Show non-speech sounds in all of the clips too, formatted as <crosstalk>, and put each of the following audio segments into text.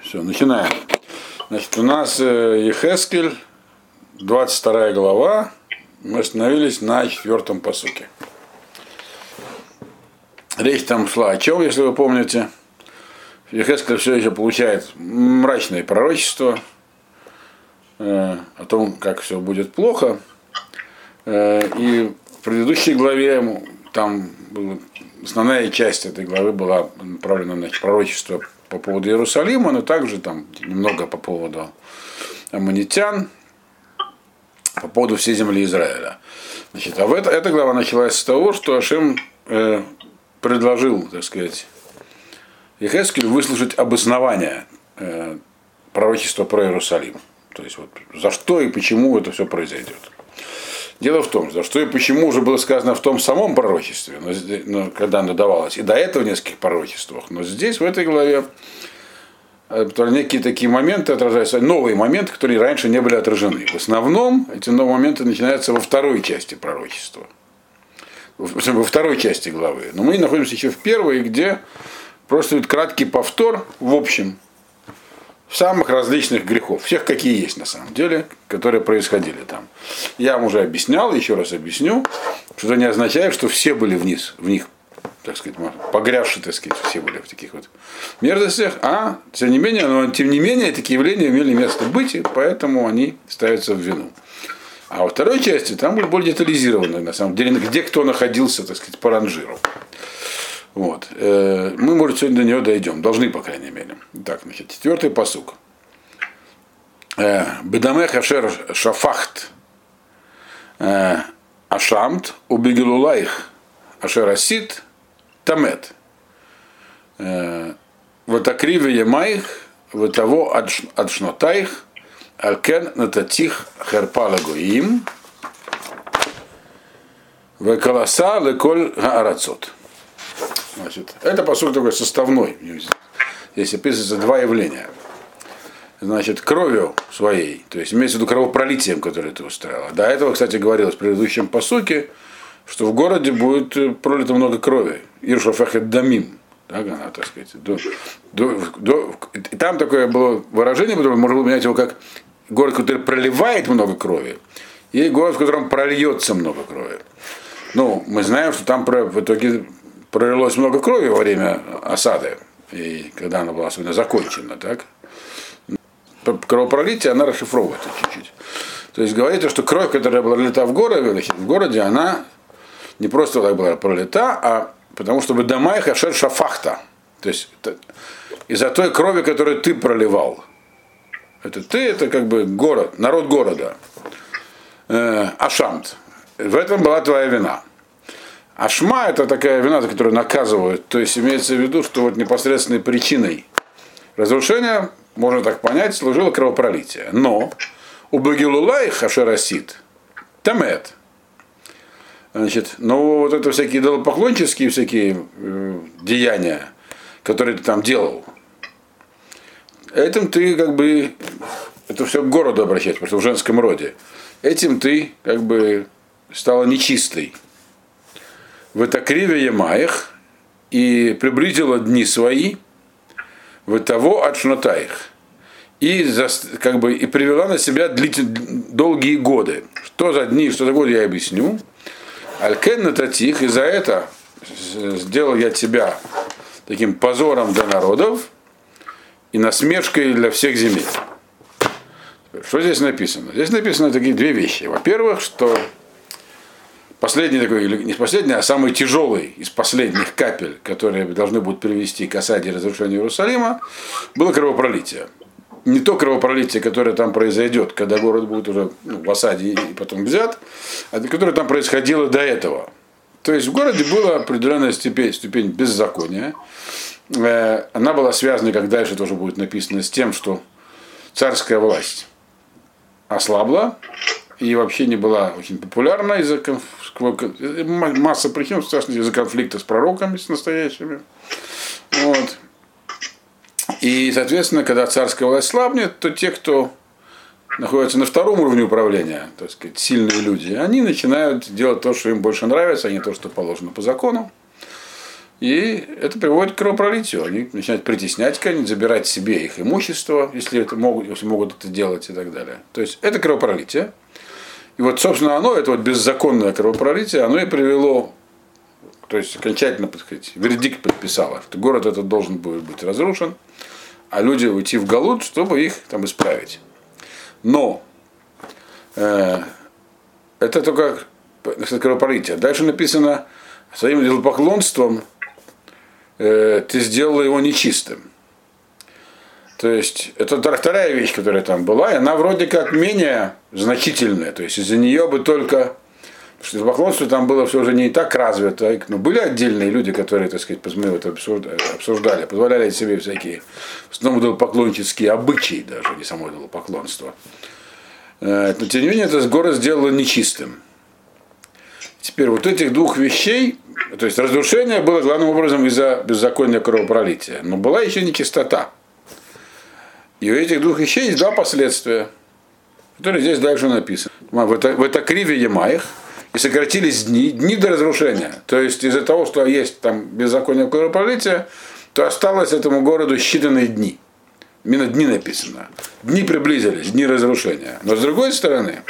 Все, начинаем. Значит, у нас э, Ехескель, 22 глава. Мы остановились на четвертом посуке. Речь там шла о чем, если вы помните. Ехескель все еще получает мрачное пророчество э, о том, как все будет плохо. Э, и в предыдущей главе там была, основная часть этой главы была направлена на пророчество по поводу Иерусалима, но также там немного по поводу аммонитян, по поводу всей земли Израиля. Значит, а в это, эта глава началась с того, что Ашем э, предложил, так сказать, Ехескелю выслушать обоснование э, пророчества про Иерусалим. То есть вот за что и почему это все произойдет. Дело в том, что и почему уже было сказано в том самом пророчестве, но, но, когда оно давалось, и до этого в нескольких пророчествах. Но здесь, в этой главе, некие такие моменты отражаются, новые моменты, которые раньше не были отражены. В основном эти новые моменты начинаются во второй части пророчества. Во второй части главы. Но мы находимся еще в первой, где просто краткий повтор в общем самых различных грехов, всех какие есть на самом деле, которые происходили там. Я вам уже объяснял, еще раз объясню, что это не означает, что все были вниз, в них, так сказать, погрязшие, так сказать, все были в таких вот мерзостях, а тем не менее, но тем не менее, такие явления имели место быть, и поэтому они ставятся в вину. А во второй части там будет более детализированно, на самом деле, где кто находился, так сказать, по ранжиру. Вот. Э, мы, может, сегодня до нее дойдем. Должны, по крайней мере. Так, значит, четвертый посук. Э, Бедамех Ашер Шафахт э, Ашамт Убегилулайх Ашер Асит Тамет. Ватакриве Ямайх Ватаво Адшнотайх Алкен Нататих Херпала Гоим Векаласа Леколь Гаарацот. Значит, это, по сути, такой составной. Здесь описывается два явления. Значит, кровью своей, то есть имеется в виду кровопролитием, которое ты устраивала. До этого, кстати, говорилось в предыдущем посуке, что в городе будет пролито много крови. Иршафахет дамим. Так она, так сказать. До, до, до, и там такое было выражение, можно было менять его как город, который проливает много крови, и город, в котором прольется много крови. Ну, мы знаем, что там в итоге пролилось много крови во время осады, и когда она была особенно закончена, так? Кровопролитие, она расшифровывается чуть-чуть. То есть говорится, что кровь, которая была пролита в городе, в городе, она не просто так была пролита, а потому что дома их ашер шафахта. То есть из-за той крови, которую ты проливал. Это ты, это как бы город, народ города. Э, Ашамт. В этом была твоя вина. А шма это такая вина, за которую наказывают. То есть имеется в виду, что вот непосредственной причиной разрушения, можно так понять, служило кровопролитие. Но у Багилулай Хашерасит Тамет. Значит, но вот это всякие идолопоклонческие всякие э, деяния, которые ты там делал, этим ты как бы, это все к городу обращать, потому что в женском роде. Этим ты как бы стала нечистой в это криве Ямаих и приблизила дни свои в того от Шнотаих и, как бы, и привела на себя длительные, долгие годы. Что за дни, что за годы, я объясню. Алькен Нататих, и за это сделал я тебя таким позором для народов и насмешкой для всех земель. Что здесь написано? Здесь написано такие две вещи. Во-первых, что последний такой, или не последний, а самый тяжелый из последних капель, которые должны будут привести к осаде и разрушению Иерусалима, было кровопролитие. Не то кровопролитие, которое там произойдет, когда город будет уже ну, в осаде и потом взят, а которое там происходило до этого. То есть в городе была определенная степень, ступень беззакония. Э, она была связана, как дальше тоже будет написано, с тем, что царская власть ослабла, и вообще не была очень популярна из-за масса причин, частности, из-за конфликта с пророками, с настоящими. Вот. И, соответственно, когда царская власть слабнет, то те, кто находятся на втором уровне управления, так сказать, сильные люди, они начинают делать то, что им больше нравится, а не то, что положено по закону. И это приводит к кровопролитию. Они начинают притеснять кого-нибудь, забирать себе их имущество, если, это могут, если могут это делать и так далее. То есть это кровопролитие. И вот, собственно, оно, это вот беззаконное кровопролитие, оно и привело, то есть окончательно, так сказать, вердикт подписало, что город этот должен будет быть разрушен, а люди уйти в Галут, чтобы их там исправить. Но э, это только кровопролитие. Дальше написано, своим идолопоклонством э, ты сделал его нечистым. То есть это вторая вещь, которая там была, и она вроде как менее значительная. То есть из-за нее бы только что поклонство там было все уже не так развито, но были отдельные люди, которые, так сказать, мы это обсуждали, позволяли себе всякие, основном было поклоннические обычаи даже, не само поклонство. Э, но тем не менее, это город сделало нечистым. Теперь вот этих двух вещей, то есть разрушение было главным образом из-за беззакония кровопролития, но была еще нечистота. И у этих двух вещей есть два последствия, которые здесь дальше написаны. В это, в это криве Ямаих, и сократились дни, дни до разрушения. То есть из-за того, что есть там беззаконие кровопролития, то осталось этому городу считанные дни. Именно дни написано. Дни приблизились, дни разрушения. Но с другой стороны,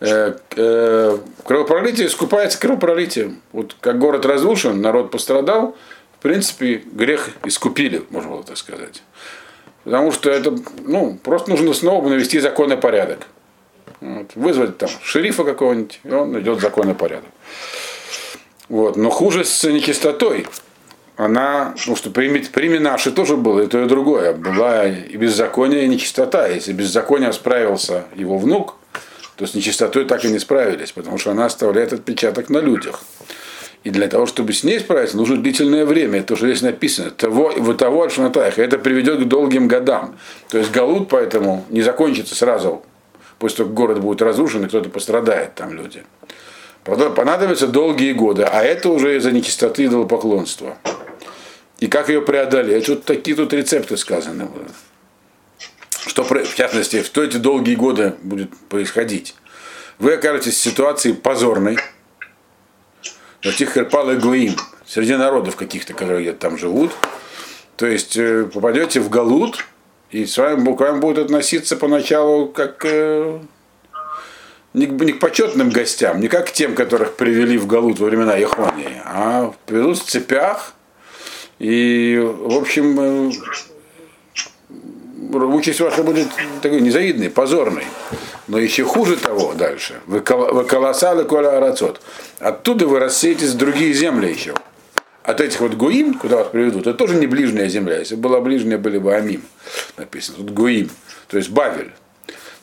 э, э, кровопролитие искупается кровопролитием. Вот как город разрушен, народ пострадал, в принципе, грех искупили, можно было так сказать. Потому что это, ну, просто нужно снова навести законный порядок. Вот, вызвать там шерифа какого-нибудь, и он идет законный порядок. Вот. Но хуже с нечистотой. Она, ну что при, при Минаше тоже было и то, и другое. Была и беззаконие, и нечистота. Если беззаконие справился его внук, то с нечистотой так и не справились, потому что она оставляет отпечаток на людях. И для того, чтобы с ней справиться, нужно длительное время. Это уже здесь написано. Того, в того Альшнатаях. Это приведет к долгим годам. То есть Галут поэтому не закончится сразу, после того, как город будет разрушен, и кто-то пострадает там люди. Понадобятся долгие годы, а это уже из-за нечистоты идолопоклонства. И как ее преодолеть? Вот такие тут рецепты сказаны. Что, в частности, в эти долгие годы будет происходить? Вы окажетесь в ситуации позорной, Ватихерпал и Гуим, среди народов каких-то, которые там живут. То есть э, попадете в Галут, и с вами, к вам будут относиться поначалу как э, не, не к почетным гостям, не как к тем, которых привели в Галут во времена Яхонии, а приведут в цепях. И, в общем, э, участь ваша будет такой незавидной, позорной. Но еще хуже того дальше. Вы колоссалы коля арацот. Оттуда вы рассеетесь в другие земли еще. От этих вот гуим, куда вас приведут, это тоже не ближняя земля. Если была ближняя, были бы Амим написано. Тут гуим, то есть Бавель.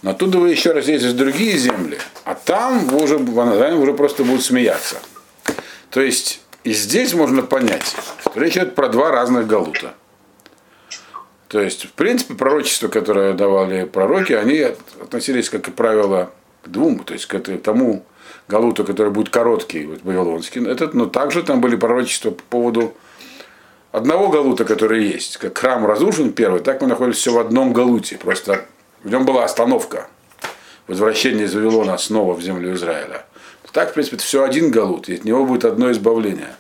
Но оттуда вы еще рассеетесь в другие земли, а там вы уже, вы уже просто будут смеяться. То есть и здесь можно понять, что речь идет про два разных галута. То есть, в принципе, пророчества, которые давали пророки, они относились, как правило, к двум, то есть к тому галуту, который будет короткий, вот, вавилонский. Этот, но также там были пророчества по поводу одного галута, который есть. Как храм разрушен первый, так мы находимся все в одном галуте. Просто в нем была остановка. Возвращение из Вавилона снова в землю Израиля. Так, в принципе, это все один галут, и от него будет одно избавление.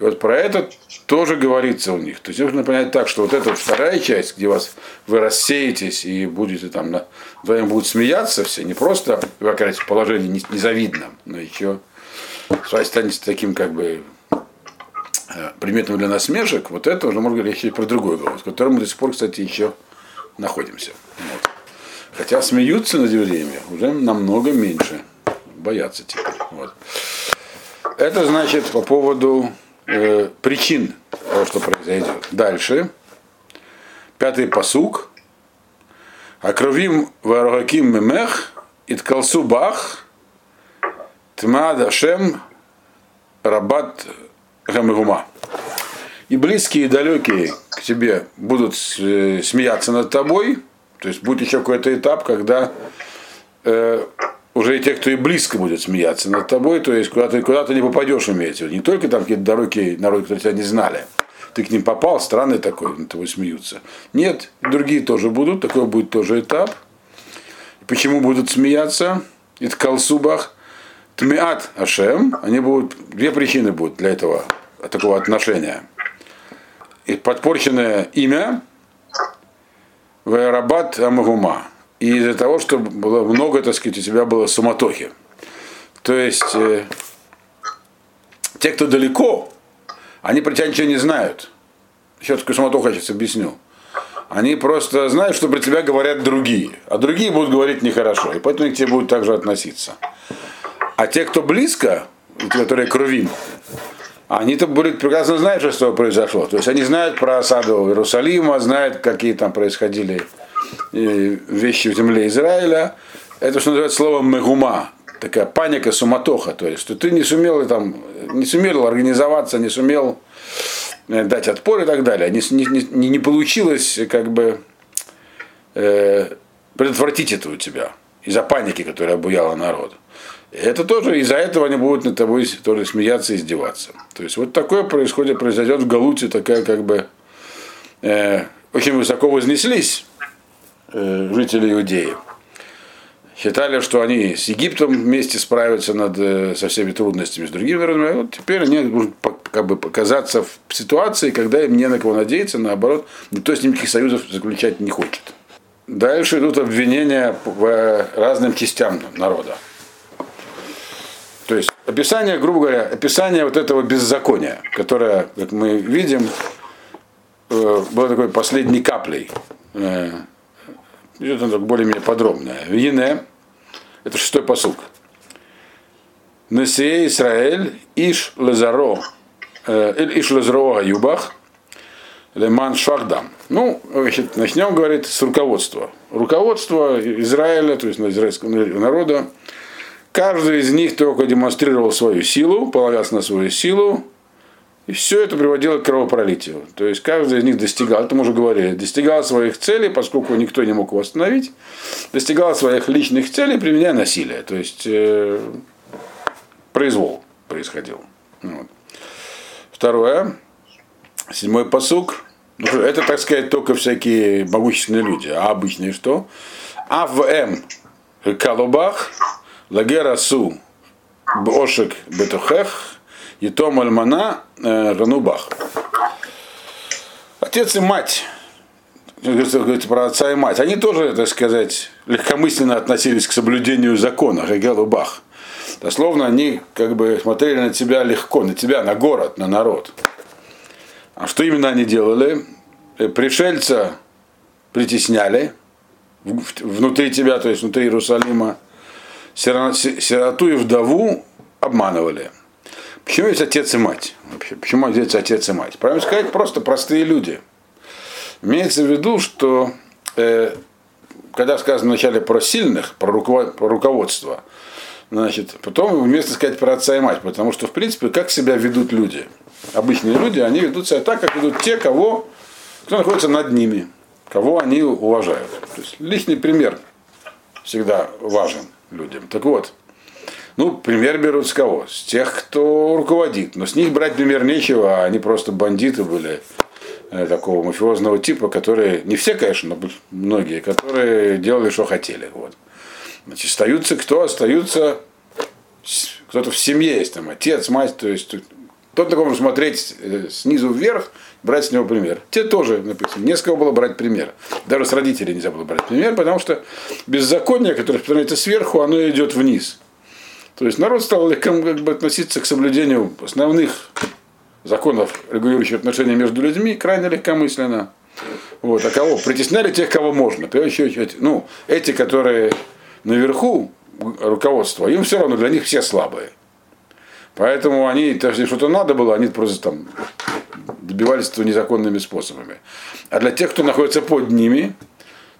И вот про это тоже говорится у них. То есть нужно понять так, что вот эта вторая часть, где вас вы рассеетесь и будете там на, вдвоем будут смеяться все, не просто вы окажетесь в положении незавидном, но еще станете таким как бы э, приметным для насмешек, вот это уже можно говорить еще про другой голос, в котором мы до сих пор, кстати, еще находимся. Вот. Хотя смеются над евреями уже намного меньше. Боятся теперь. Вот. Это значит по поводу э, причин того, что произойдет. Дальше. Пятый посук. Акровим варагаким мемех, иткалсу бах, тма дашем рабат гамигума. И близкие и далекие к тебе будут э, смеяться над тобой. То есть будет еще какой-то этап, когда э, уже и те, кто и близко будет смеяться над тобой, то есть куда ты куда ты не попадешь, имеется Не только там какие-то далекие народы, которые тебя не знали. Ты к ним попал, странный такой, над тобой смеются. Нет, другие тоже будут, такой будет тоже этап. Почему будут смеяться? Это колсубах. Тмиат Ашем, они будут, две причины будут для этого такого отношения. И подпорченное имя Вайрабат Амагума. И из-за того, что было много, так сказать, у тебя было суматохи. То есть э, те, кто далеко, они про тебя ничего не знают. Сейчас такую суматоху я сейчас объясню. Они просто знают, что про тебя говорят другие, а другие будут говорить нехорошо, и поэтому к тебе будут также относиться. А те, кто близко, которые кровим, они-то будут прекрасно знать, что произошло. То есть они знают про осаду Иерусалима, знают, какие там происходили вещи в земле Израиля. Это, что называется, словом мегума, такая паника, суматоха. То есть, что ты не сумел, там, не сумел организоваться, не сумел Э, дать отпор и так далее. Не, не, не получилось как бы э, предотвратить это у тебя из-за паники, которая обуяла народ. Это тоже из-за этого они будут над тобой тоже смеяться и издеваться. То есть вот такое происходит, произойдет в Галуте, такая как бы э, очень высоко вознеслись э, жители Иудеи считали, что они с Египтом вместе справятся над, э, со всеми трудностями, с другими народами. А вот теперь они будут как бы показаться в ситуации, когда им не на кого надеяться, наоборот, никто с ним никаких союзов заключать не хочет. Дальше идут обвинения по разным частям народа. То есть описание, грубо говоря, описание вот этого беззакония, которое, как мы видим, э, было такой последней каплей. Идет оно более-менее подробное. Вине, это шестой посук. Несие Израиль, Иш Лазаро, э, Иш Лазаро Юбах, Леман Шахдам. Ну, значит, начнем, говорит, с руководства. Руководство Израиля, то есть израильского народа, каждый из них только демонстрировал свою силу, полагался на свою силу, и все это приводило к кровопролитию. То есть каждый из них достигал, это мы уже говорили, достигал своих целей, поскольку никто не мог его остановить, достигал своих личных целей, применяя насилие. То есть э, произвол происходил. Вот. Второе, седьмой посук. Ну, это, так сказать, только всякие могущественные люди. А обычные что? АВМ Калубах, Лагерасу Бошек Бетухех, и Том Альмана э, Ранубах. Отец и мать, говорится про отца и мать, они тоже, так сказать, легкомысленно относились к соблюдению закона, Хагел Бах. Дословно они как бы смотрели на тебя легко, на тебя, на город, на народ. А что именно они делали? Э, пришельца притесняли внутри тебя, то есть внутри Иерусалима, сироту и вдову обманывали. Почему есть отец и мать? Вообще, почему здесь отец и мать? Правильно сказать, просто простые люди. Имеется в виду, что э, когда сказано вначале про сильных, про, руковод, про руководство, значит, потом вместо сказать про отца и мать, потому что, в принципе, как себя ведут люди. Обычные люди, они ведут себя так, как ведут те, кого, кто находится над ними, кого они уважают. То есть личный пример всегда важен людям. Так вот, ну, пример берут с кого? С тех, кто руководит. Но с них брать пример нечего, а они просто бандиты были э, такого мафиозного типа, которые, не все, конечно, но многие, которые делали, что хотели. Вот. Значит, остаются кто? Остаются кто-то в семье есть, там, отец, мать, то есть тот, на кого смотреть э, снизу вверх, брать с него пример. Те тоже написано. Не с кого было брать пример. Даже с родителей нельзя было брать пример, потому что беззаконие, которое распространяется сверху, оно идет вниз. То есть народ стал легко как бы, относиться к соблюдению основных законов, регулирующих отношения между людьми, крайне легкомысленно. Вот. А кого? Притесняли тех, кого можно. То еще, ну, эти, которые наверху руководство, им все равно, для них все слабые. Поэтому они, если что-то надо было, они просто там добивались этого незаконными способами. А для тех, кто находится под ними,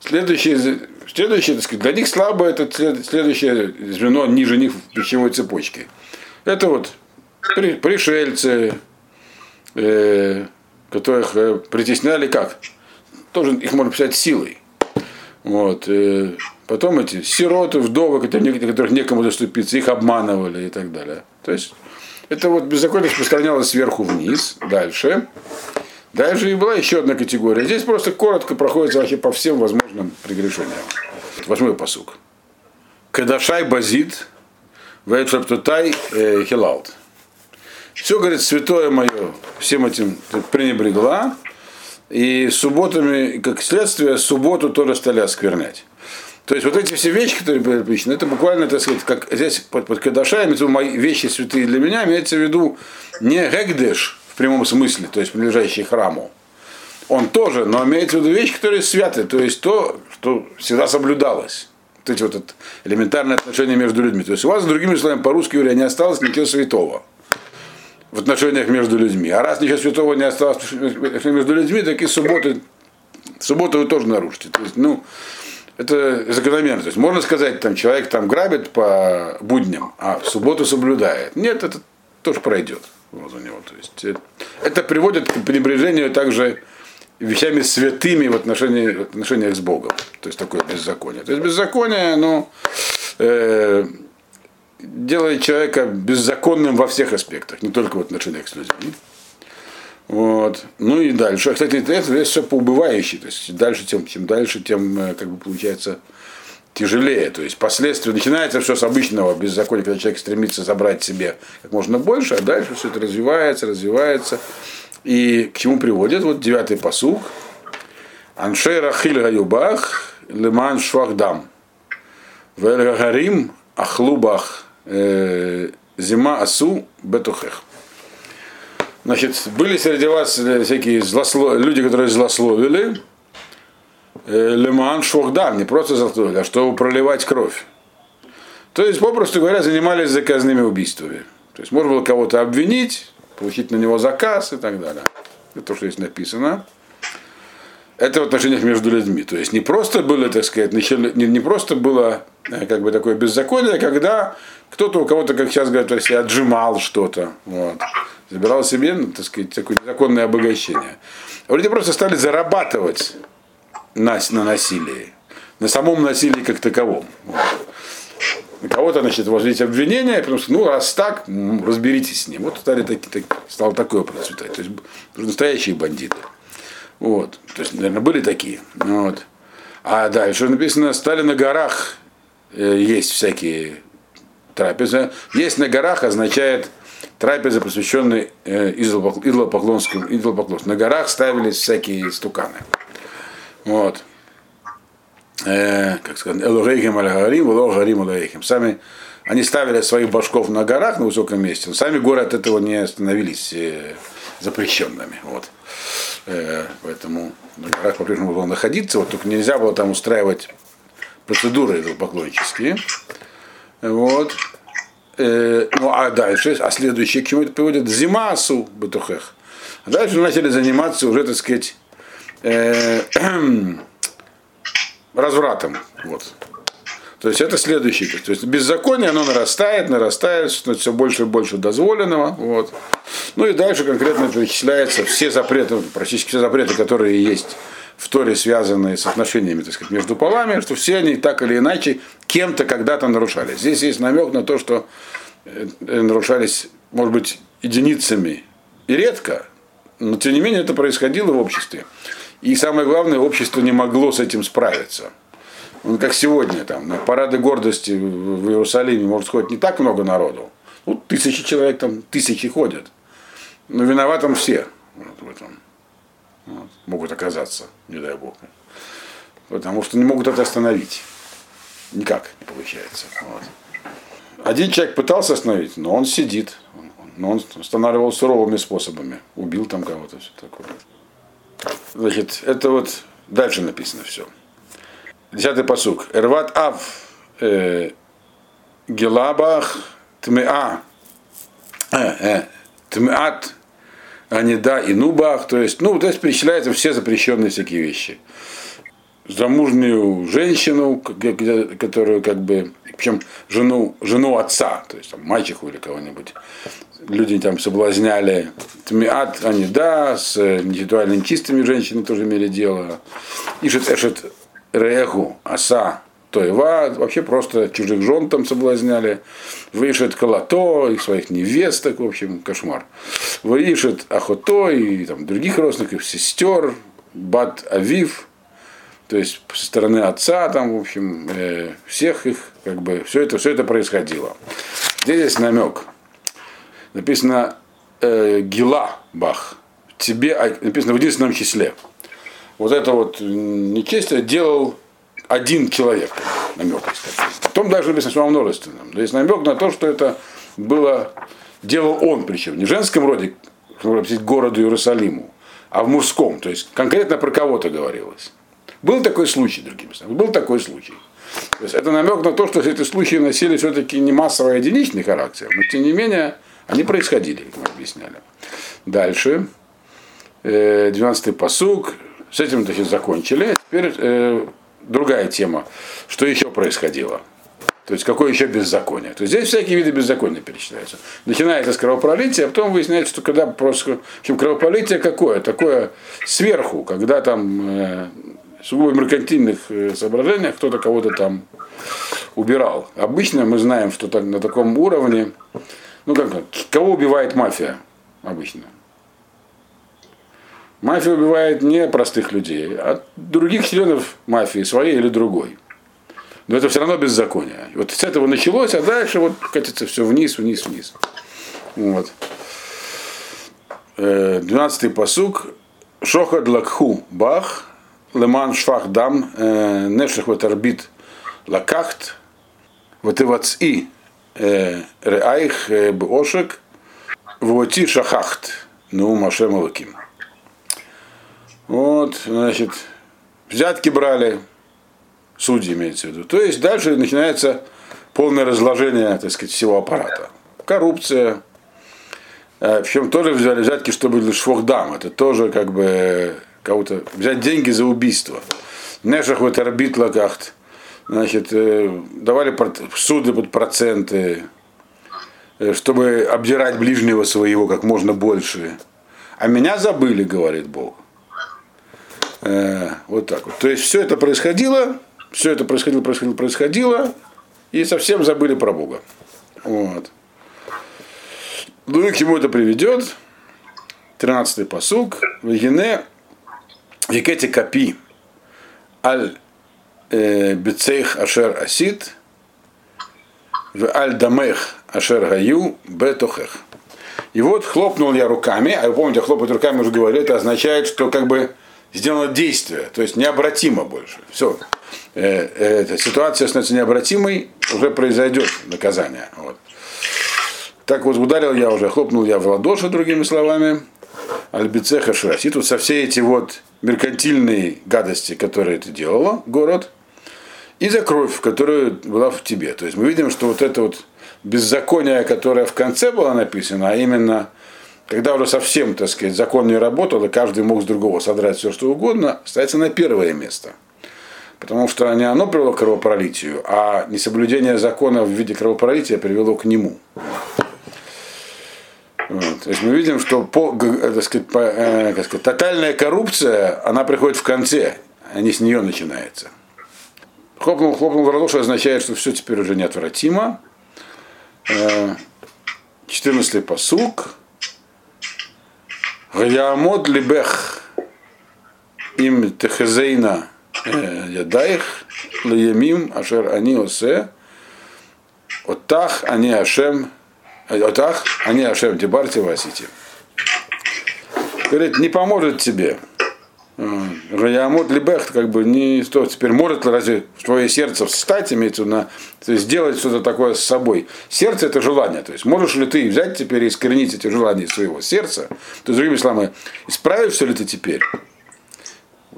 следующие Следующее, так сказать, для них слабое это следующее звено ниже них в пищевой цепочке. Это вот пришельцы, э, которых э, притесняли как? Тоже их можно писать силой. Вот. Э, потом эти сироты, вдовы, которых некому доступиться, их обманывали и так далее. То есть это вот беззаконие распространялось сверху вниз, дальше. Дальше и была еще одна категория. Здесь просто коротко проходится вообще по всем возможным прегрешениям. Восьмой посук. Кадашай базит, вейтрапtuтай э, хилалт. Все, говорит, святое мое, всем этим пренебрегла, и субботами, как следствие, субботу тоже стали осквернять. То есть вот эти все вещи, которые были запрещены, это буквально, так сказать, как здесь под, под Кадаша, мои вещи святые для меня, имеется в виду не гегдеш прямом смысле, то есть принадлежащий храму. Он тоже, но имеется в виду вещи, которые святы, то есть то, что всегда соблюдалось. Вот эти вот это элементарные отношения между людьми. То есть у вас, другими словами, по-русски говоря, не осталось ничего святого в отношениях между людьми. А раз ничего святого не осталось между людьми, так и субботы, субботу вы тоже нарушите. То есть, ну, это закономерно. То есть можно сказать, там человек там грабит по будням, а в субботу соблюдает. Нет, это тоже пройдет вот у него. То есть это, это приводит к пренебрежению также вещами святыми в, отношении, в отношениях с Богом. То есть такое беззаконие. То есть беззаконие, оно э, делает человека беззаконным во всех аспектах, не только в отношениях с людьми. Вот. Ну и дальше. Кстати, это здесь все поубывающий. То есть дальше, тем, чем дальше, тем э, как бы получается тяжелее. То есть последствия начинается все с обычного беззакония, когда человек стремится забрать себе как можно больше, а дальше все это развивается, развивается. И к чему приводит? Вот девятый посуг. Аншей Рахиль Гаюбах, Леман Швахдам. Вельгагарим Ахлубах э, Зима Асу Бетухех. Значит, были среди вас э, всякие злослов... люди, которые злословили. Э, Леман Швахдан, не просто злословили, а чтобы проливать кровь. То есть, попросту говоря, занимались заказными убийствами. То есть можно было кого-то обвинить, получить на него заказ и так далее. Это то, что здесь написано. Это в отношениях между людьми. То есть не просто было, так сказать, не, не просто было э, как бы такое беззаконие, когда кто-то у кого-то, как сейчас говорят, то отжимал что-то. Вот забирал себе, ну, так сказать, такое незаконное обогащение. А люди просто стали зарабатывать на, на насилии, на самом насилии как таковом. На кого-то, значит, возлить обвинение, потому что, ну, раз так, разберитесь с ним. Вот стали таки, так, стало такое процветать. То есть настоящие бандиты. Вот. То есть, наверное, были такие. Вот. А дальше написано, стали на горах э, есть всякие трапезы. Есть на горах означает трапезы, посвященные э, идолопоклонским. На горах ставились всякие стуканы. Вот. Э, как сказать, Элурейхим аль-Гарим, Элурейхим аль Сами они ставили своих башков на горах на высоком месте, но сами горы от этого не становились э, запрещенными. Вот. Э, поэтому на горах по-прежнему было находиться, вот только нельзя было там устраивать процедуры поклоннические. Вот. Э, ну а дальше, а следующее к чему это приводит? Зимасу бетухех. А дальше начали заниматься уже, так сказать, э, <clears throat> развратом. Вот. То есть это следующий. То есть беззаконие, оно нарастает, нарастает, все больше и больше дозволенного. Вот. Ну и дальше конкретно перечисляются все запреты, практически все запреты, которые есть в Торе, связанные с отношениями так сказать, между полами, что все они так или иначе кем-то когда-то нарушались. Здесь есть намек на то, что э, нарушались, может быть, единицами и редко, но тем не менее это происходило в обществе. И самое главное, общество не могло с этим справиться. Ну, как сегодня, там, на парады гордости в Иерусалиме может ходить не так много народу. Ну, тысячи человек там, тысячи ходят. Но виноваты все вот в этом вот, могут оказаться, не дай бог. Потому что не могут это остановить. Никак не получается. Вот. Один человек пытался остановить, но он сидит. Но он останавливал суровыми способами. Убил там кого-то, все такое. Значит, это вот дальше написано все. Десятый посук. Эрват ав э, гелабах тмеа э, э, тмеат анида и нубах, то есть, ну, то есть перечисляются все запрещенные всякие вещи. Замужнюю женщину, которую как бы, причем жену, жену отца, то есть там мальчику или кого-нибудь, люди там соблазняли. Тмиат анида, с неритуально нечистыми женщинами тоже имели дело. Ишет эшет реху, аса, Тойва, вообще просто чужих жен там соблазняли. Выишет Калато, и своих невесток, в общем, кошмар. Выишет Ахото и там, других родственников, сестер, Бат Авив, то есть со стороны отца, там, в общем, э, всех их, как бы, все это, все это происходило. Здесь есть намек. Написано э, Гила Бах, тебе, а, написано в единственном числе. Вот это вот нечестие делал один человек, намек Потом даже написано о множественном. То есть намек на то, что это было, делал он, причем не в женском роде, городу Иерусалиму, а в мужском. То есть конкретно про кого-то говорилось. Был такой случай, другими словами. Был такой случай. То есть это намек на то, что эти случаи носили все-таки не массовый, а единичный характер, но тем не менее они происходили, как мы объясняли. Дальше. 12-й посуг. С этим значит, закончили. Теперь э, другая тема. Что еще происходило? То есть какое еще беззаконие. То есть здесь всякие виды беззакония перечисляются. Начинается с кровопролития, а потом выясняется, что когда просто... В общем, кровопролитие какое? Такое сверху, когда там э, сугубо меркантильных э, соображениях кто-то кого-то там убирал. Обычно мы знаем, что так, на таком уровне, ну как, кого убивает мафия обычно? Мафия убивает не простых людей, а других членов мафии, своей или другой. Но это все равно беззаконие. Вот с этого началось, а дальше вот катится все вниз, вниз, вниз. Вот. Э, двенадцатый посук. Шохад лакху бах, леман шфах дам, э, нефших вот орбит лакахт, вот и реайх бошек, воти шахахт, ну машем лаким. Вот, значит, взятки брали, судьи имеется в виду. То есть дальше начинается полное разложение, так сказать, всего аппарата. Коррупция. Э, Причем тоже взяли взятки, чтобы лишь дам. Это тоже как бы кого-то взять деньги за убийство. Нешах вот орбит лакахт. Значит, э, давали суды под проценты, э, чтобы обдирать ближнего своего как можно больше. А меня забыли, говорит Бог. Э, вот так вот. То есть все это происходило, все это происходило, происходило, происходило, и совсем забыли про Бога. Вот. Ну и к чему это приведет? 13-й посуг. Вегене Викети Капи Аль Бецейх Ашер Асид в Аль Дамех Ашер Гаю Бетохех. И вот хлопнул я руками, а вы помните, хлопать руками уже говорили, это означает, что как бы сделано действие, то есть необратимо больше. Все. Э, эта ситуация становится необратимой, уже произойдет наказание. Вот. Так вот, ударил я уже, хлопнул я в ладоши, другими словами, Альбицеха Шраси. Тут со все эти вот меркантильные гадости, которые ты делала, город, и за кровь, которая была в тебе. То есть мы видим, что вот это вот беззаконие, которое в конце было написано, а именно когда уже совсем, так сказать, закон не работал, и каждый мог с другого содрать все, что угодно, ставится на первое место. Потому что не оно привело к кровопролитию, а несоблюдение закона в виде кровопролития привело к нему. Вот. То есть мы видим, что по, так сказать, по, э, как сказать, тотальная коррупция, она приходит в конце, а не с нее начинается. Хлопнул, хлопнул в ладоши означает, что все теперь уже неотвратимо. 14 э, посук. Гаямот либех им техезейна э, ядаих лаямим ашер ани осе отах ани ашем отах ани ашем дебарти васити. Говорит, не поможет тебе Раямот Либех, как бы не что, теперь может ли разве твое сердце встать, имеется на, то есть сделать что-то такое с собой. Сердце это желание, то есть можешь ли ты взять теперь и искоренить эти желания своего сердца, то есть, другими словами, исправишься ли ты теперь,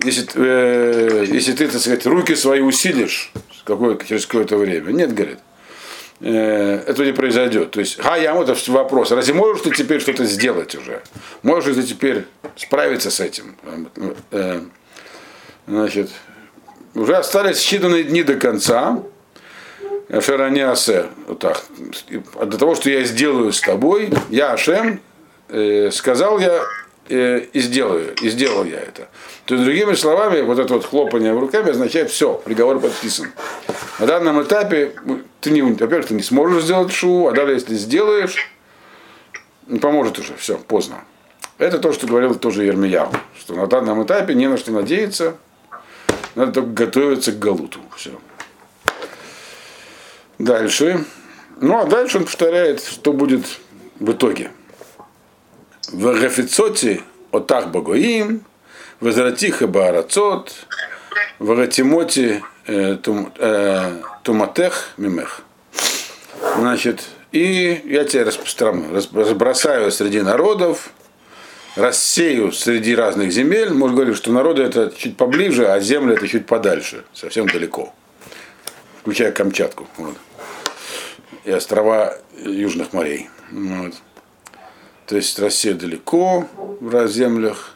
если, э, если ты, так сказать, руки свои усилишь какое, через какое-то время. Нет, говорит, это не произойдет. То есть, а я вот вопрос, разве можешь ты теперь что-то сделать уже? Можешь ли ты теперь справиться с этим? Э, значит, уже остались считанные дни до конца. Шаранясе, вот так, для того, что я сделаю с тобой, я Ашем, э, сказал я э, и сделаю, и сделал я это. То есть, другими словами, вот это вот хлопание руками означает все, приговор подписан. На данном этапе ты не, во-первых, ты не сможешь сделать шу, а даже если сделаешь, не поможет уже, все, поздно. Это то, что говорил тоже Ермияу, что на данном этапе не на что надеяться, надо только готовиться к Галуту. Все. Дальше. Ну а дальше он повторяет, что будет в итоге. в Гафицоте отах богоим, в Изратиха баарацот, в Ратимоте туматех мимех. Значит, и я тебя распространю, разбросаю среди народов, рассею среди разных земель. Мы уже говорили, что народы это чуть поближе, а земли это чуть подальше, совсем далеко. Включая Камчатку. Вот. И острова Южных морей. Вот. То есть Россия далеко в землях.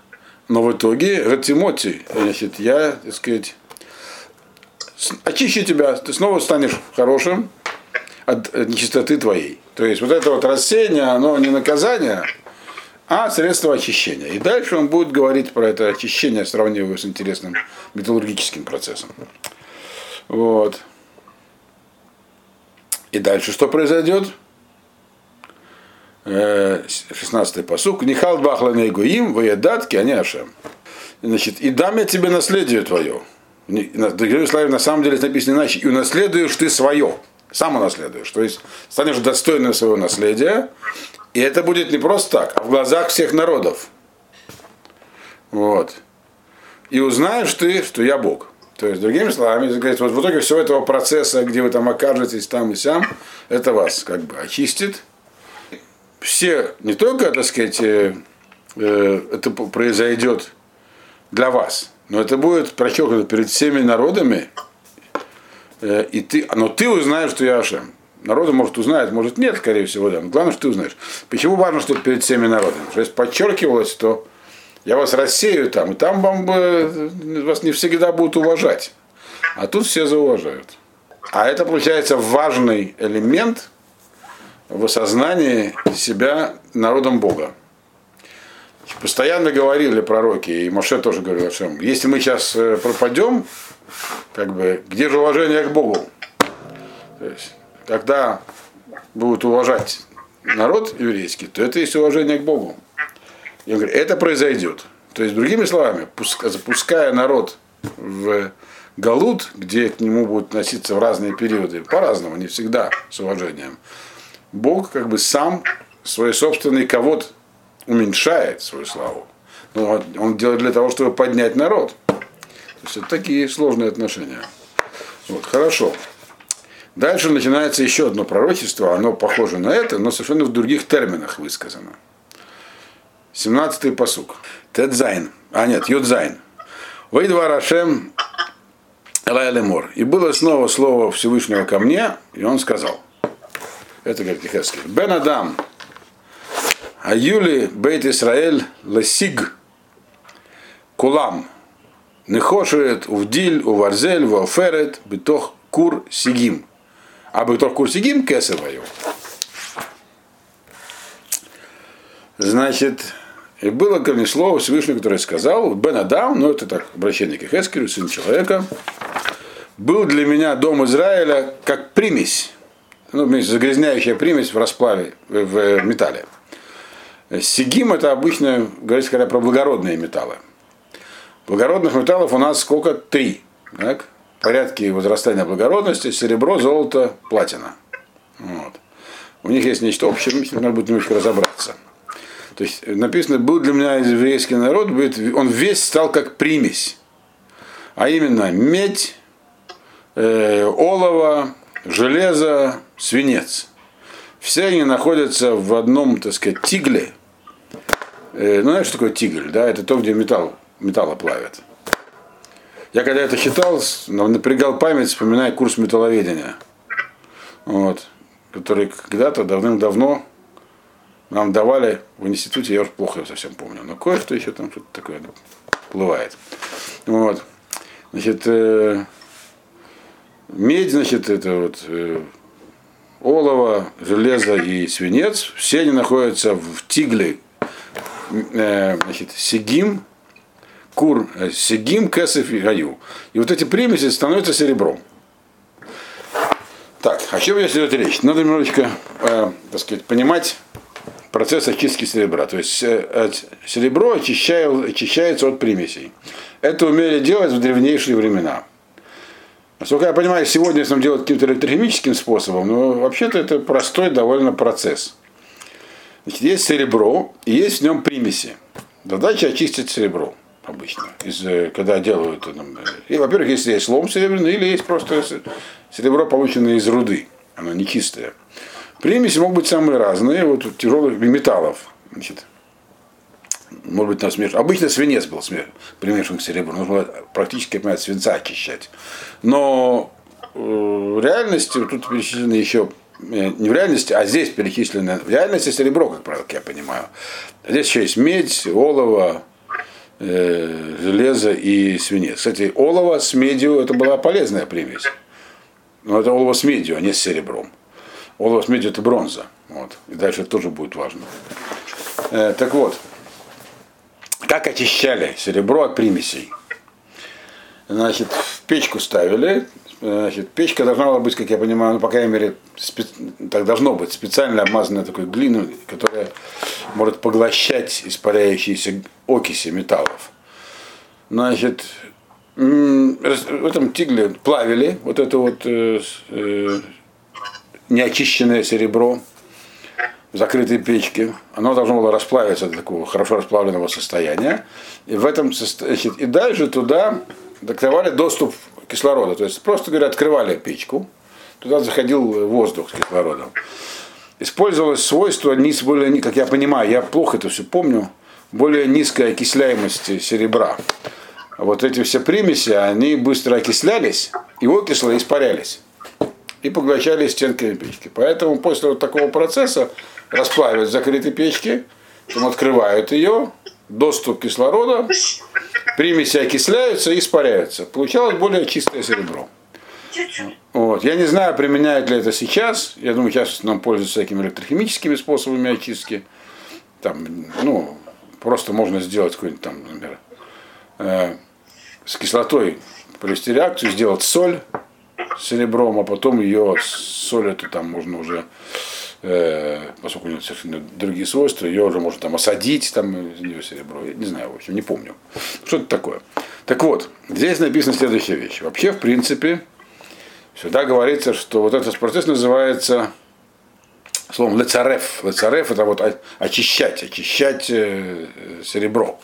Но в итоге Ратимоти, значит, я, так сказать, очищу тебя, ты снова станешь хорошим от нечистоты твоей. То есть вот это вот рассеяние, оно не наказание, а средство очищения. И дальше он будет говорить про это очищение, сравнивая его с интересным металлургическим процессом. Вот. И дальше что произойдет? 16-й посук. Нихал бахланей гуим, воедатки, они ашем. Значит, и дам я тебе наследие твое. Словами, на самом деле написано иначе. И унаследуешь ты свое. Сам унаследуешь. То есть станешь достойным своего наследия. И это будет не просто так, а в глазах всех народов. Вот. И узнаешь ты, что я Бог. То есть, другими словами, говорит, вот в итоге всего этого процесса, где вы там окажетесь, там и сям, это вас как бы очистит. Все, не только, так сказать, э, э, это произойдет для вас, но это будет прочеркнуто перед всеми народами, э, и ты, но ты узнаешь, что я Ашем. Народы, может, узнают, может, нет, скорее всего, да. Но главное, что ты узнаешь. Почему важно, чтобы перед всеми народами? Потому что если подчеркивалось, то я вас рассею там, и там вам бы, вас не всегда будут уважать. А тут все зауважают. А это, получается, важный элемент в осознании себя народом Бога. Постоянно говорили пророки, и Моше тоже говорил, что если мы сейчас э, пропадем, как бы, где же уважение к Богу? То есть, когда будут уважать народ еврейский, то это есть уважение к Богу. Я говорю, это произойдет. То есть, другими словами, запуская народ в Галут, где к нему будут относиться в разные периоды, по-разному, не всегда с уважением, Бог как бы сам свой собственный כבוד уменьшает свою славу. Но он делает для того, чтобы поднять народ. То есть это такие сложные отношения. Вот, хорошо. Дальше начинается еще одно пророчество, оно похоже на это, но совершенно в других терминах высказано. 17-й פסוק. ט״ז. А нет, Юдзайн. ויהי דבר השם לאמור. И было снова слово Всевышнего ко мне, и он сказал. Это говорит Ихескель. Бен Адам. Аюли Бейт Исраэль Лесиг Кулам. Нехошет Увдиль, Уварзель, Ваоферет, Битох Кур Сигим а Бетор Курсигим Кесоваю. Значит, и было ко мне слово Всевышнего, которое сказал, Бен Адам, ну это так, обращение к Хескелю, сын человека, был для меня дом Израиля как примесь, ну, загрязняющая примесь в расплаве, в металле. Сигим это обычно, говорится, когда про благородные металлы. Благородных металлов у нас сколько? Три. Так? порядке возрастания благородности серебро, золото, платина. Вот. У них есть нечто общее, надо будет немножко разобраться. То есть написано, был для меня еврейский народ, он весь стал как примесь. А именно медь, э, олово, железо, свинец. Все они находятся в одном, так сказать, тигле. Э, ну, знаешь, что такое тигль, да? Это то, где металл, металла плавят. Я когда это читал, напрягал память, вспоминая курс металловедения, вот, который когда-то давным-давно нам давали в институте, я уже плохо его совсем помню, но кое-что еще там что-то такое плывает. Вот. Значит, э, медь, значит, это вот э, олово, железо и свинец, все они находятся в тигле, э, значит, Сигим, кур, э, сегим, кесов и гаю. И вот эти примеси становятся серебром. Так, о чем здесь идет речь? Надо немножечко, э, так сказать, понимать процесс очистки серебра. То есть э, серебро очищает, очищается от примесей. Это умели делать в древнейшие времена. Насколько я понимаю, сегодня если делать каким-то электрохимическим способом, но вообще-то это простой довольно процесс. Значит, есть серебро и есть в нем примеси. Задача очистить серебро обычно, из, э, когда делают. Там, и, во-первых, если есть лом серебряный, или есть просто серебро, полученное из руды, оно не чистое. Примеси могут быть самые разные, вот тяжелых металлов. Значит, может быть, на смеш... Обычно свинец был смеш... примешан к серебру, нужно практически понимать, свинца очищать. Но э, в реальности тут перечислены еще э, не в реальности, а здесь перечислены в реальности серебро, как правило, как я понимаю. Здесь еще есть медь, олово, э, железо и свинец. Кстати, олово с медью это была полезная примесь. Но это олово с медью, а не с серебром. Олово с медью это бронза. Вот. И дальше тоже будет важно. Э, так вот, как очищали серебро от примесей? Значит, в печку ставили. Значит, печка должна была быть, как я понимаю, ну, по крайней мере, спе... так должно быть, специально обмазанная такой глиной, которая может поглощать испаряющиеся окиси металлов. Значит, в этом тигле плавили вот это вот э, э, неочищенное серебро в закрытой печке. Оно должно было расплавиться до такого хорошо расплавленного состояния. И в этом значит, и дальше туда открывали доступ кислорода. То есть просто говоря, открывали печку, туда заходил воздух с кислородом. Использовалось свойство, более, как я понимаю, я плохо это все помню, более низкой окисляемости серебра. Вот эти все примеси, они быстро окислялись, и окисло испарялись и поглощали стенками печки. Поэтому после вот такого процесса расплавят закрытой печки, потом открывают ее, доступ кислорода, примеси окисляются и испаряются. Получалось более чистое серебро. Вот. Я не знаю, применяют ли это сейчас. Я думаю, сейчас нам пользуются всякими электрохимическими способами очистки. Там, ну, просто можно сделать какой-нибудь там, например, э, с кислотой провести реакцию, сделать соль с серебром, а потом ее соль эту там можно уже э, поскольку у нее совершенно другие свойства, ее уже можно там осадить, там из нее серебро, я не знаю, в общем, не помню. Что это такое? Так вот, здесь написана следующая вещь. Вообще, в принципе, сюда говорится, что вот этот процесс называется словом лецареф. Лецареф это вот очищать, очищать э, серебро.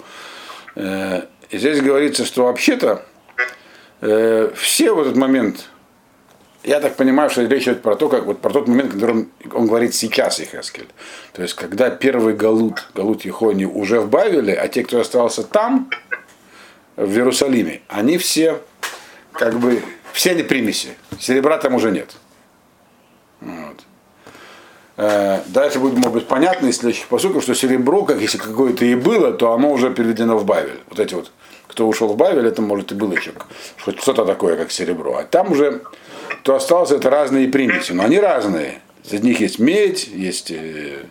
Э, и здесь говорится, что вообще-то э, все в этот момент я так понимаю, что речь идет про то, как вот про тот момент, который он, он говорит сейчас Ихескель. То есть, когда первый Галут, Галут Ехони уже в Бавеле, а те, кто остался там, в Иерусалиме, они все, как бы, все они примеси. Серебра там уже нет. Вот. Э, дальше будет, может быть, понятно из следующих посылков, что серебро, как если какое-то и было, то оно уже переведено в Бавель. Вот эти вот, кто ушел в Бавель, это может и было еще что-то такое, как серебро. А там уже то осталось это разные примеси, но они разные. Среди них есть медь, есть э,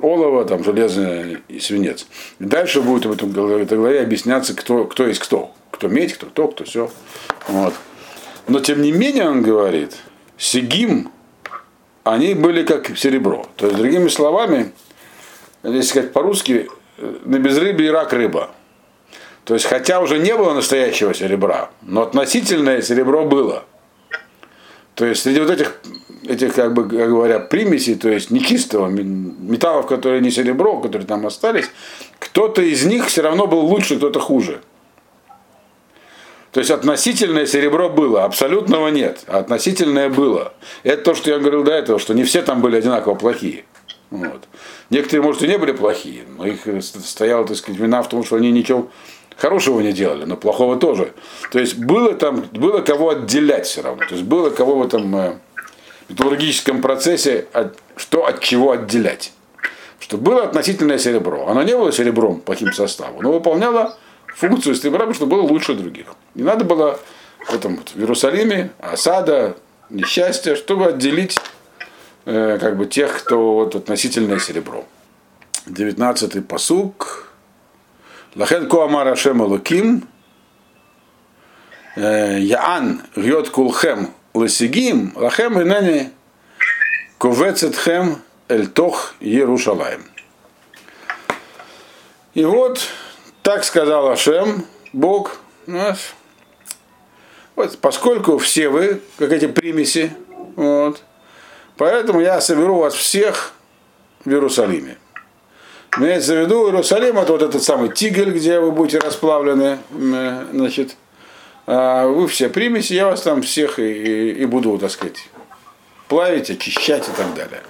олово, там, железо и свинец. И дальше будет в этом главе объясняться, кто, кто есть кто. Кто медь, кто то, кто все. Вот. Но тем не менее он говорит, Сигим, они были как серебро. То есть, другими словами, если сказать по-русски, э, на безрыбье рак рыба. То есть, хотя уже не было настоящего серебра, но относительное серебро было. То есть среди вот этих, этих как бы как говоря, примесей, то есть нечистого металлов, которые не серебро, которые там остались, кто-то из них все равно был лучше, кто-то хуже. То есть относительное серебро было, абсолютного нет, а относительное было. Это то, что я говорил до этого, что не все там были одинаково плохие. Вот. Некоторые, может, и не были плохие, но их стояла, так сказать, вина в том, что они ничего Хорошего не делали, но плохого тоже. То есть было там, было кого отделять все равно. То есть было кого в этом э, металлургическом процессе, от, что от чего отделять. Что было относительное серебро. Оно не было серебром плохим составом, но выполняло функцию серебра, потому что было лучше других. Не надо было в, этом, в Иерусалиме осада, несчастье, чтобы отделить э, как бы тех, кто вот, относительное серебро. 19-й посук. Лахен Коамар Ашем Алуким, Яан гьот кулхем лесигим, лахем инени ковецетхем эль тох Ерушалаем. И вот так сказал Ашем, Бог наш. Вот, поскольку все вы, как эти примеси, вот, поэтому я соберу вас всех в Иерусалиме. Имеется в виду Иерусалим, это вот этот самый тигель, где вы будете расплавлены, значит, а вы все примеси, я вас там всех и, и, и буду, так сказать, плавить, очищать и так далее.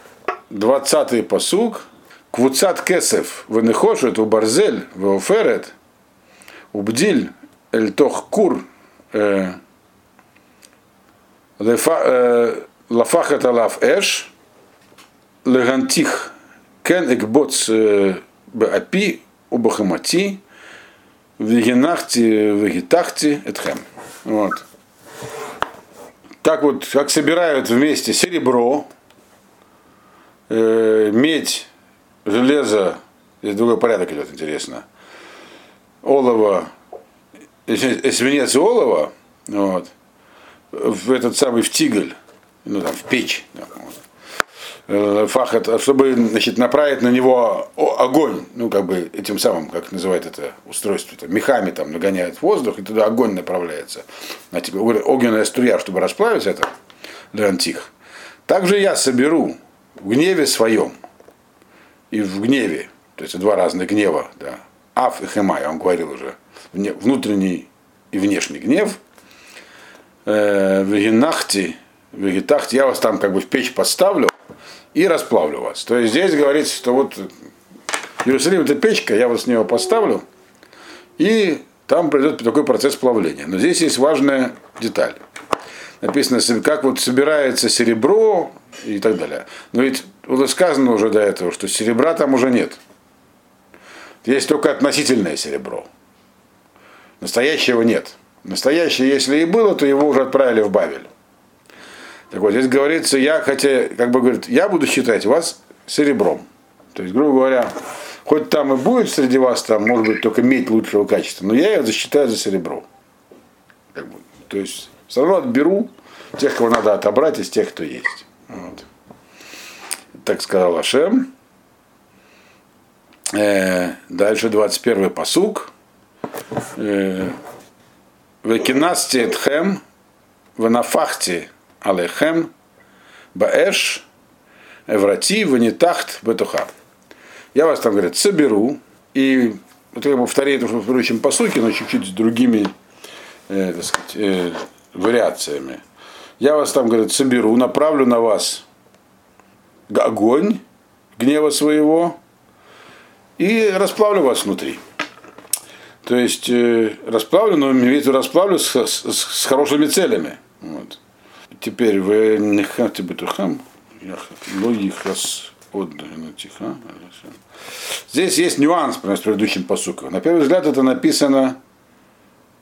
Двадцатый посуг. Квуцат кесев венехошет у барзель веоферет убдиль эль тох кур э, э, лафахет алаф эш легантих кен экбоц э, беапи убахамати вегенахти вегетахти этхем. Вот. Так вот, как собирают вместе серебро, э, медь, железо, здесь другой порядок идет, интересно, олово, свинец и олово, вот, в этот самый в тиголь, ну там в печь, вот, Э, фахат, чтобы значит, направить на него огонь, ну как бы этим самым, как называют это устройство, -то, мехами там нагоняют воздух, и туда огонь направляется. А типа, огненная струя, чтобы расплавить это для антих. Также я соберу в гневе своем и в гневе, то есть два разных гнева, да, Аф и Хемай, он говорил уже, внутренний и внешний гнев, э, в Генахте, я вас там как бы в печь поставлю, и расплавлю вас. То есть здесь говорится, что вот Иерусалим это печка, я вас с него поставлю, и там пройдет такой процесс плавления. Но здесь есть важная деталь. Написано, как вот собирается серебро и так далее. Но ведь было сказано уже до этого, что серебра там уже нет. Есть только относительное серебро. Настоящего нет. Настоящее, если и было, то его уже отправили в Бавель. Так вот, здесь говорится, я, хотя, как бы говорит, я буду считать вас серебром. То есть, грубо говоря, хоть там и будет среди вас, там, может быть, только медь лучшего качества, но я ее засчитаю за серебро. Как бы, то есть, все равно отберу тех, кого надо отобрать из тех, кто есть. Вот. Так сказал Ашем. Э, дальше 21 посук. Э, Векинасти этхем, венафахти алехем баэш эврати ванитахт бетуха. Я вас там, говорят, соберу, и вот я повторяю это в предыдущем посуке, но чуть-чуть с другими э, так сказать, э, вариациями. Я вас там, говорят, соберу, направлю на вас огонь гнева своего и расплавлю вас внутри. То есть э, расплавлю, но имею в виду расплавлю с, с, с хорошими целями. Вот. Теперь в Нехате Бетухам, Логихас тиха. Здесь есть нюанс с предыдущим посуком. На первый взгляд это написано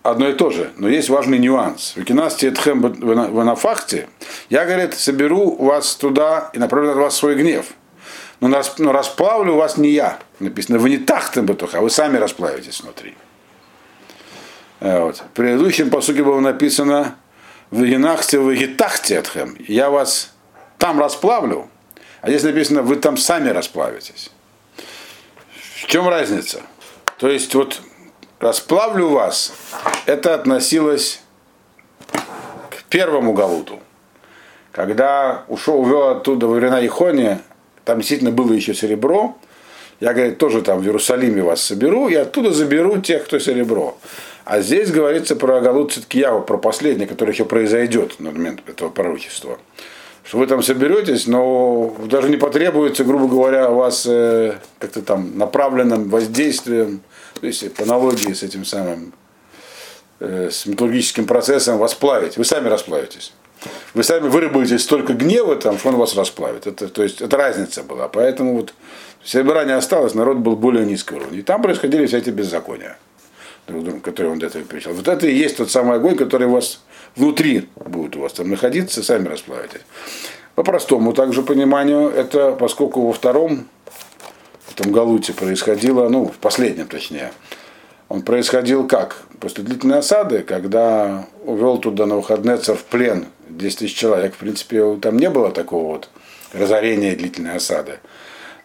одно и то же, но есть важный нюанс. В Кинасте Тхем в Нафахте я, говорит, соберу вас туда и направлю на вас свой гнев. Но, но расплавлю вас не я. Написано, вы не тахтем бетуха, вы сами расплавитесь внутри. Вот. В предыдущем посуке было написано, Вегенахте вегетахте отхем. Я вас там расплавлю, а здесь написано, вы там сами расплавитесь. В чем разница? То есть вот расплавлю вас, это относилось к первому Галуту. Когда ушел, увел оттуда во времена Ихония, там действительно было еще серебро, я, говорит, тоже там в Иерусалиме вас соберу, и оттуда заберу тех, кто серебро. А здесь говорится про Галут Циткиява, про последний, который еще произойдет на момент этого пророчества. Что вы там соберетесь, но даже не потребуется, грубо говоря, у вас э, как-то там направленным воздействием, то есть по аналогии с этим самым, э, с металлургическим процессом вас плавить. Вы сами расплавитесь. Вы сами выработаете столько гнева, там, что он вас расплавит. Это, то есть это разница была. Поэтому вот не осталось, народ был более низкого уровня. И там происходили все эти беззакония друг другу, который он до этого перечислял. Вот это и есть тот самый огонь, который у вас внутри будет у вас там находиться, сами расплавитесь. По простому также пониманию, это поскольку во втором в этом Галуте происходило, ну, в последнем точнее, он происходил как? После длительной осады, когда увел туда на выходные в плен 10 тысяч человек, в принципе, там не было такого вот разорения длительной осады.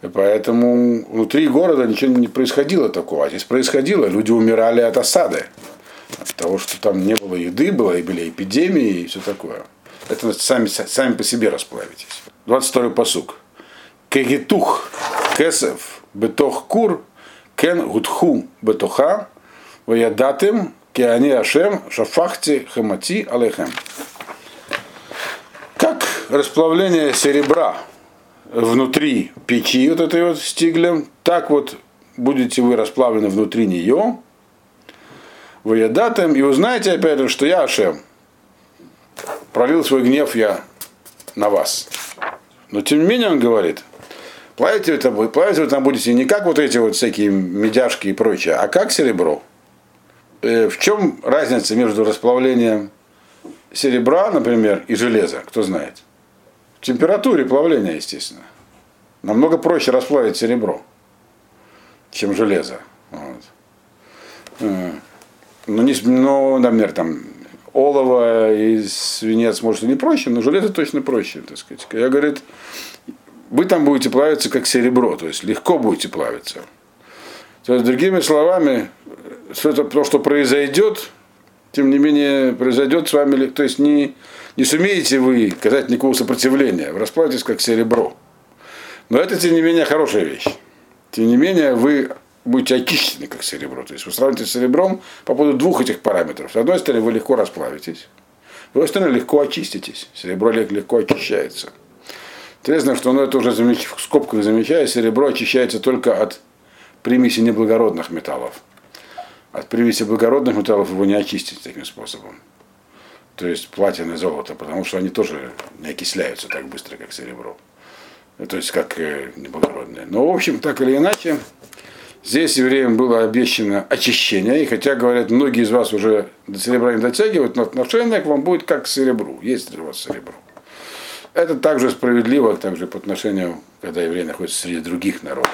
Поэтому внутри города ничего не происходило такого. А здесь происходило. Люди умирали от осады. От того, что там не было еды, было, и были эпидемии и все такое. Это сами, сами по себе расплавитесь. 22-й посук. Кегитух, кесев, бетох кур кен гудху бетоха ваядатым кеани ашем шафахти хамати алейхем. Как расплавление серебра внутри печи вот этой вот стиглем, так вот будете вы расплавлены внутри нее, выедатым, и узнаете опять же, что я Ашем, пролил свой гнев я на вас. Но тем не менее он говорит, плавить это, плавить вы там будете не как вот эти вот всякие медяшки и прочее, а как серебро. Э, в чем разница между расплавлением серебра, например, и железа, кто знает? В температуре плавления, естественно. Намного проще расплавить серебро, чем железо. Вот. Э, ну, не, ну, например, там олово и свинец, может, и не проще, но железо точно проще, так сказать. Я говорит, вы там будете плавиться как серебро, то есть легко будете плавиться. То есть, другими словами, что это то, что произойдет, тем не менее, произойдет с вами, то есть не, не сумеете вы оказать никакого сопротивления, вы расплавитесь как серебро. Но это, тем не менее, хорошая вещь. Тем не менее, вы будете очищены как серебро. То есть вы сравните с серебром по поводу двух этих параметров. С одной стороны, вы легко расплавитесь, с другой стороны, легко очиститесь. Серебро легко очищается. Интересно, что оно это уже замеч... в скобках замечает, серебро очищается только от примеси неблагородных металлов. От примеси благородных металлов его не очистить таким способом. То есть платина и золото, потому что они тоже не окисляются так быстро, как серебро. То есть как э, неблагородные. Но, в общем, так или иначе, Здесь евреям было обещано очищение, и хотя, говорят, многие из вас уже до серебра не дотягивают, но отношение к вам будет как к серебру, есть у вас серебро. Это также справедливо также по отношению, когда евреи находятся среди других народов.